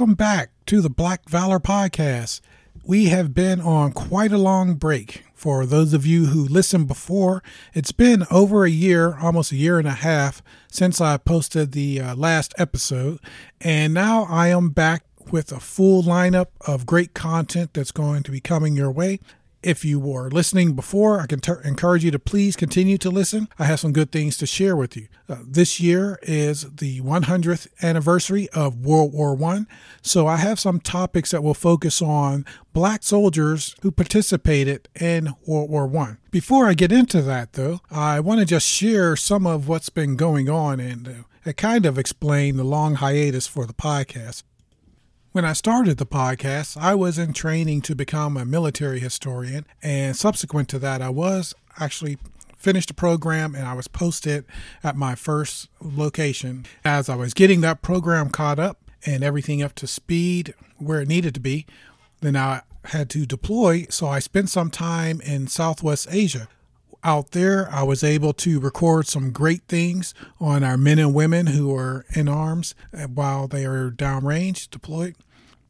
Welcome back to the Black Valor Podcast. We have been on quite a long break. For those of you who listened before, it's been over a year, almost a year and a half, since I posted the uh, last episode. And now I am back with a full lineup of great content that's going to be coming your way. If you were listening before, I can ter- encourage you to please continue to listen. I have some good things to share with you. Uh, this year is the 100th anniversary of World War One, so I have some topics that will focus on black soldiers who participated in World War One. Before I get into that, though, I want to just share some of what's been going on and uh, kind of explain the long hiatus for the podcast. When I started the podcast, I was in training to become a military historian, and subsequent to that, I was actually finished the program and I was posted at my first location. As I was getting that program caught up and everything up to speed where it needed to be, then I had to deploy. So I spent some time in Southwest Asia. Out there, I was able to record some great things on our men and women who are in arms while they are downrange deployed.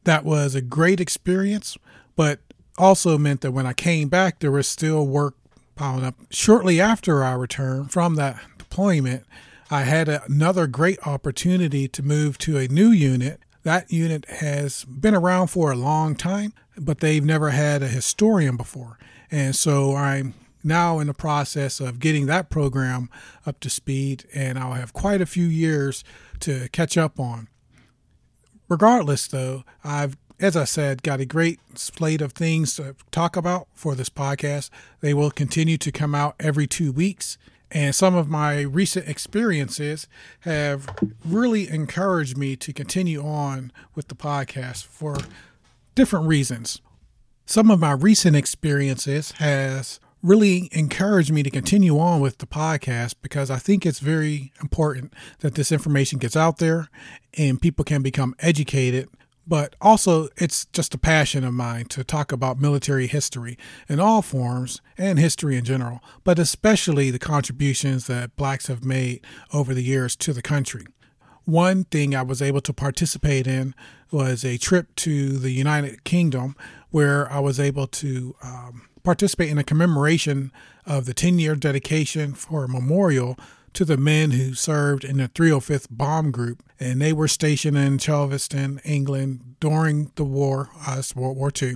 That was a great experience, but also meant that when I came back, there was still work piling up. Shortly after I returned from that deployment, I had another great opportunity to move to a new unit. That unit has been around for a long time, but they've never had a historian before. And so I'm now in the process of getting that program up to speed, and I'll have quite a few years to catch up on. Regardless, though, I've, as I said, got a great slate of things to talk about for this podcast. They will continue to come out every two weeks. And some of my recent experiences have really encouraged me to continue on with the podcast for different reasons. Some of my recent experiences has really encouraged me to continue on with the podcast because I think it's very important that this information gets out there and people can become educated. But also, it's just a passion of mine to talk about military history in all forms and history in general, but especially the contributions that blacks have made over the years to the country. One thing I was able to participate in was a trip to the United Kingdom where I was able to um, participate in a commemoration of the 10 year dedication for a memorial to the men who served in the 305th Bomb Group. And they were stationed in Chelveston, England during the war, uh, World War II.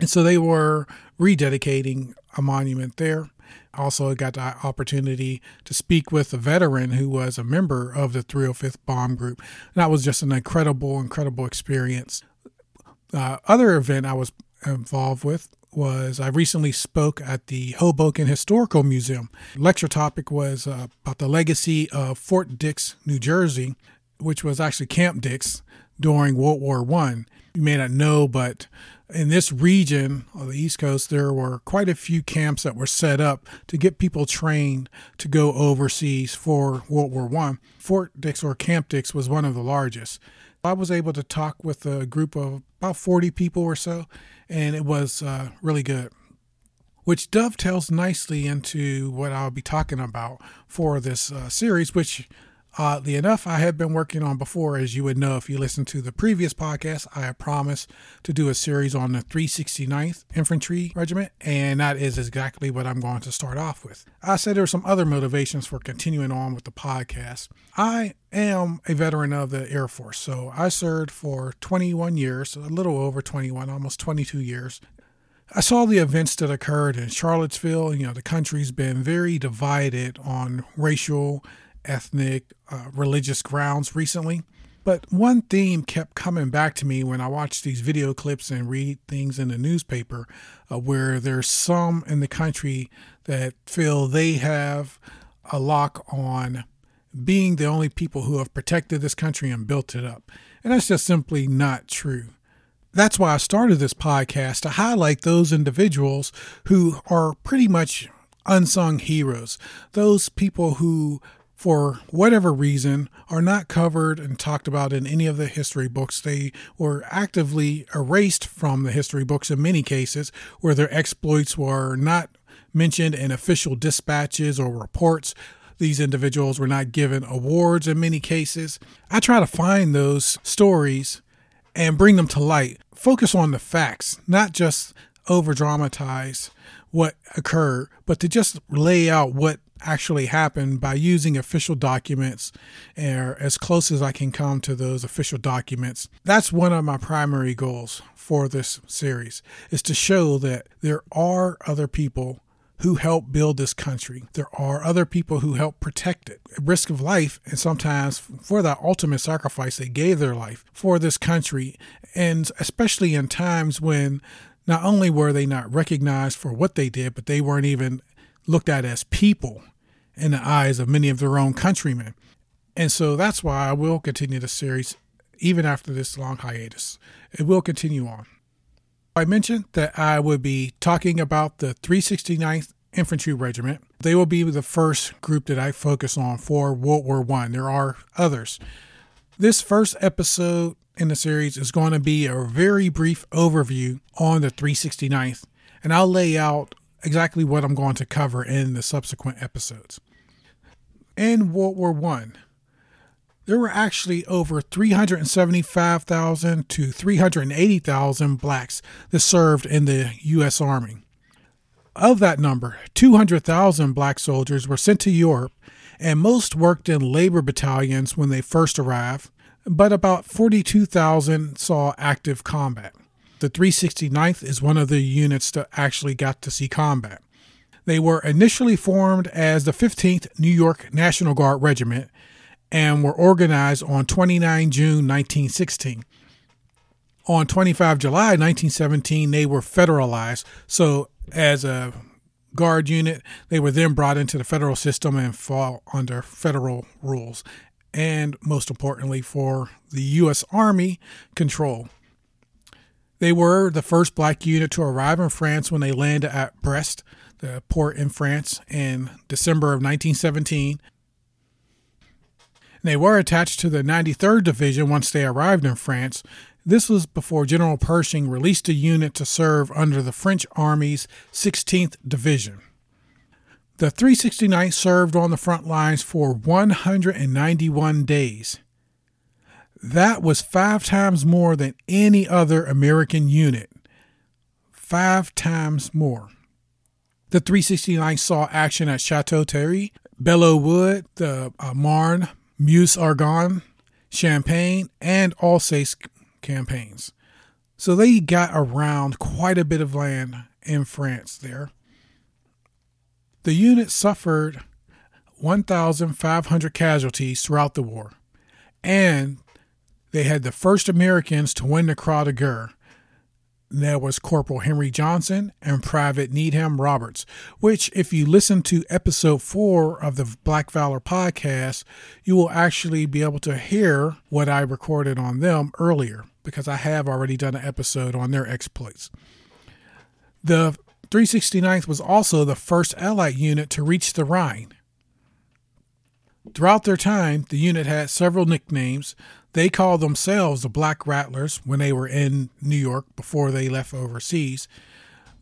And so they were rededicating a monument there. Also, got the opportunity to speak with a veteran who was a member of the 305th Bomb Group. And that was just an incredible, incredible experience. Uh, other event I was involved with was I recently spoke at the Hoboken Historical Museum. Lecture topic was uh, about the legacy of Fort Dix, New Jersey, which was actually Camp Dix during World War One. You may not know, but in this region of the East Coast, there were quite a few camps that were set up to get people trained to go overseas for World War One. Fort Dix or Camp Dix was one of the largest. I was able to talk with a group of about 40 people or so, and it was uh, really good. Which dovetails nicely into what I'll be talking about for this uh, series, which Oddly enough, I had been working on before, as you would know if you listened to the previous podcast. I promised to do a series on the 369th Infantry Regiment, and that is exactly what I'm going to start off with. I said there are some other motivations for continuing on with the podcast. I am a veteran of the Air Force, so I served for 21 years, a little over 21, almost 22 years. I saw the events that occurred in Charlottesville. You know, the country's been very divided on racial ethnic, uh, religious grounds recently. But one theme kept coming back to me when I watched these video clips and read things in the newspaper uh, where there's some in the country that feel they have a lock on being the only people who have protected this country and built it up. And that's just simply not true. That's why I started this podcast to highlight those individuals who are pretty much unsung heroes, those people who for whatever reason, are not covered and talked about in any of the history books. They were actively erased from the history books in many cases, where their exploits were not mentioned in official dispatches or reports. These individuals were not given awards in many cases. I try to find those stories and bring them to light. Focus on the facts, not just over dramatize what occurred, but to just lay out what actually happened by using official documents or as close as I can come to those official documents. That's one of my primary goals for this series is to show that there are other people who helped build this country. There are other people who helped protect it at risk of life and sometimes for that ultimate sacrifice they gave their life for this country and especially in times when not only were they not recognized for what they did, but they weren't even looked at as people in the eyes of many of their own countrymen. And so that's why I will continue the series even after this long hiatus. It will continue on. I mentioned that I would be talking about the 369th Infantry Regiment. They will be the first group that I focus on for World War One. There are others. This first episode in the series is going to be a very brief overview on the 369th, and I'll lay out exactly what I'm going to cover in the subsequent episodes. In World War One, there were actually over 375,000 to 380,000 blacks that served in the U.S. Army. Of that number, 200,000 black soldiers were sent to Europe, and most worked in labor battalions when they first arrived, but about 42,000 saw active combat. The 369th is one of the units that actually got to see combat. They were initially formed as the 15th New York National Guard Regiment and were organized on 29 June 1916. On 25 July 1917, they were federalized. So, as a guard unit, they were then brought into the federal system and fall under federal rules and most importantly for the U.S. Army control. They were the first black unit to arrive in France when they landed at Brest, the port in France, in December of 1917. They were attached to the 93rd Division once they arrived in France. This was before General Pershing released a unit to serve under the French Army's 16th Division. The 369th served on the front lines for 191 days. That was five times more than any other American unit. Five times more. The 369th saw action at Chateau Thierry, Belleau Wood, the uh, Marne, Meuse Argonne, Champagne, and Alsace campaigns. So they got around quite a bit of land in France there. The unit suffered 1,500 casualties throughout the war, and they had the first Americans to win the Croix de Guerre. That was Corporal Henry Johnson and Private Needham Roberts, which, if you listen to episode four of the Black Valor podcast, you will actually be able to hear what I recorded on them earlier because I have already done an episode on their exploits. The 369th was also the first Allied unit to reach the Rhine. Throughout their time, the unit had several nicknames. They called themselves the Black Rattlers when they were in New York before they left overseas.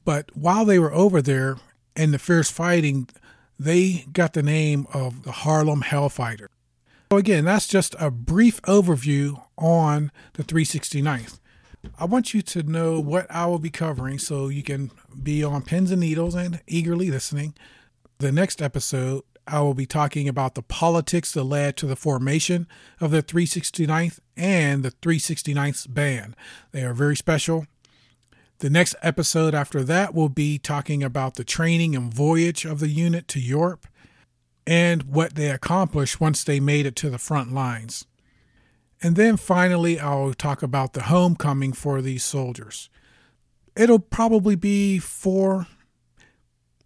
But while they were over there in the fierce fighting, they got the name of the Harlem Hellfighter. So, again, that's just a brief overview on the 369th. I want you to know what I will be covering so you can be on pins and needles and eagerly listening. The next episode, I will be talking about the politics that led to the formation of the 369th and the 369th band. They are very special. The next episode after that will be talking about the training and voyage of the unit to Europe and what they accomplished once they made it to the front lines. And then finally, I'll talk about the homecoming for these soldiers. It'll probably be four,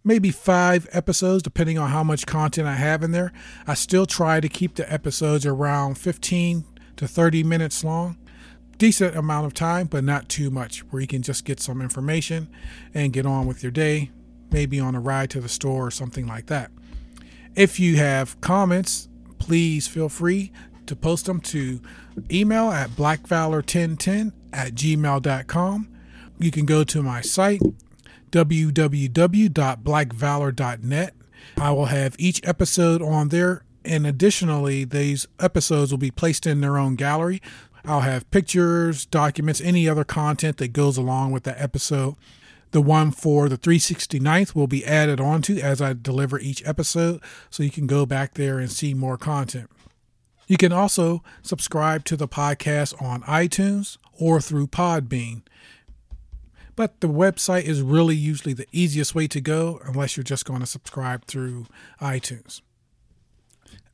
maybe five episodes, depending on how much content I have in there. I still try to keep the episodes around 15 to 30 minutes long. Decent amount of time, but not too much, where you can just get some information and get on with your day, maybe on a ride to the store or something like that. If you have comments, please feel free to post them to email at blackvalor1010 at gmail.com. You can go to my site, www.blackvalor.net, I will have each episode on there, and additionally, these episodes will be placed in their own gallery. I'll have pictures, documents, any other content that goes along with the episode. The one for the 369th will be added onto as I deliver each episode, so you can go back there and see more content. You can also subscribe to the podcast on iTunes or through Podbean. But the website is really usually the easiest way to go unless you're just going to subscribe through iTunes.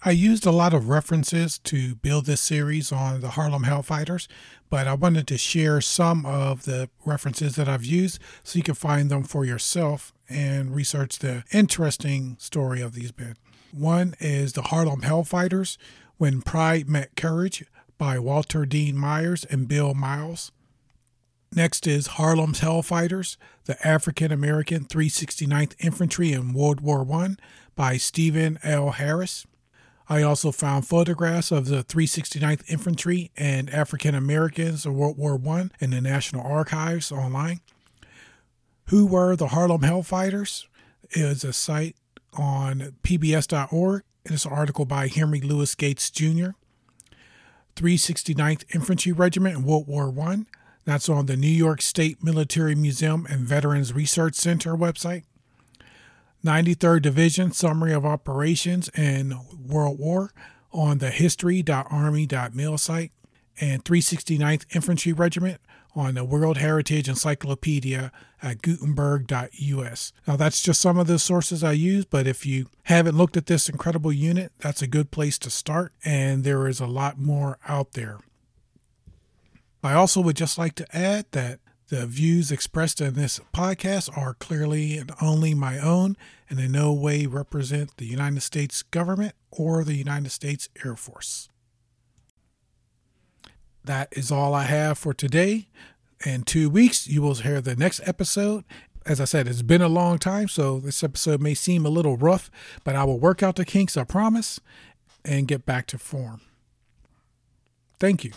I used a lot of references to build this series on the Harlem Hellfighters, but I wanted to share some of the references that I've used so you can find them for yourself and research the interesting story of these men. One is the Harlem Hellfighters When Pride Met Courage by Walter Dean Myers and Bill Miles. Next is Harlem's Hellfighters, the African American 369th Infantry in World War I by Stephen L. Harris. I also found photographs of the 369th Infantry and African Americans of World War I in the National Archives online. Who were the Harlem Hellfighters? is a site on pbs.org. and It's an article by Henry Louis Gates Jr. 369th Infantry Regiment in World War I. That's on the New York State Military Museum and Veterans Research Center website. 93rd Division Summary of Operations in World War on the history.army.mil site, and 369th Infantry Regiment on the World Heritage Encyclopedia at gutenberg.us. Now, that's just some of the sources I use, but if you haven't looked at this incredible unit, that's a good place to start, and there is a lot more out there. I also would just like to add that the views expressed in this podcast are clearly and only my own and in no way represent the United States government or the United States Air Force. That is all I have for today. In two weeks, you will hear the next episode. As I said, it's been a long time, so this episode may seem a little rough, but I will work out the kinks, I promise, and get back to form. Thank you.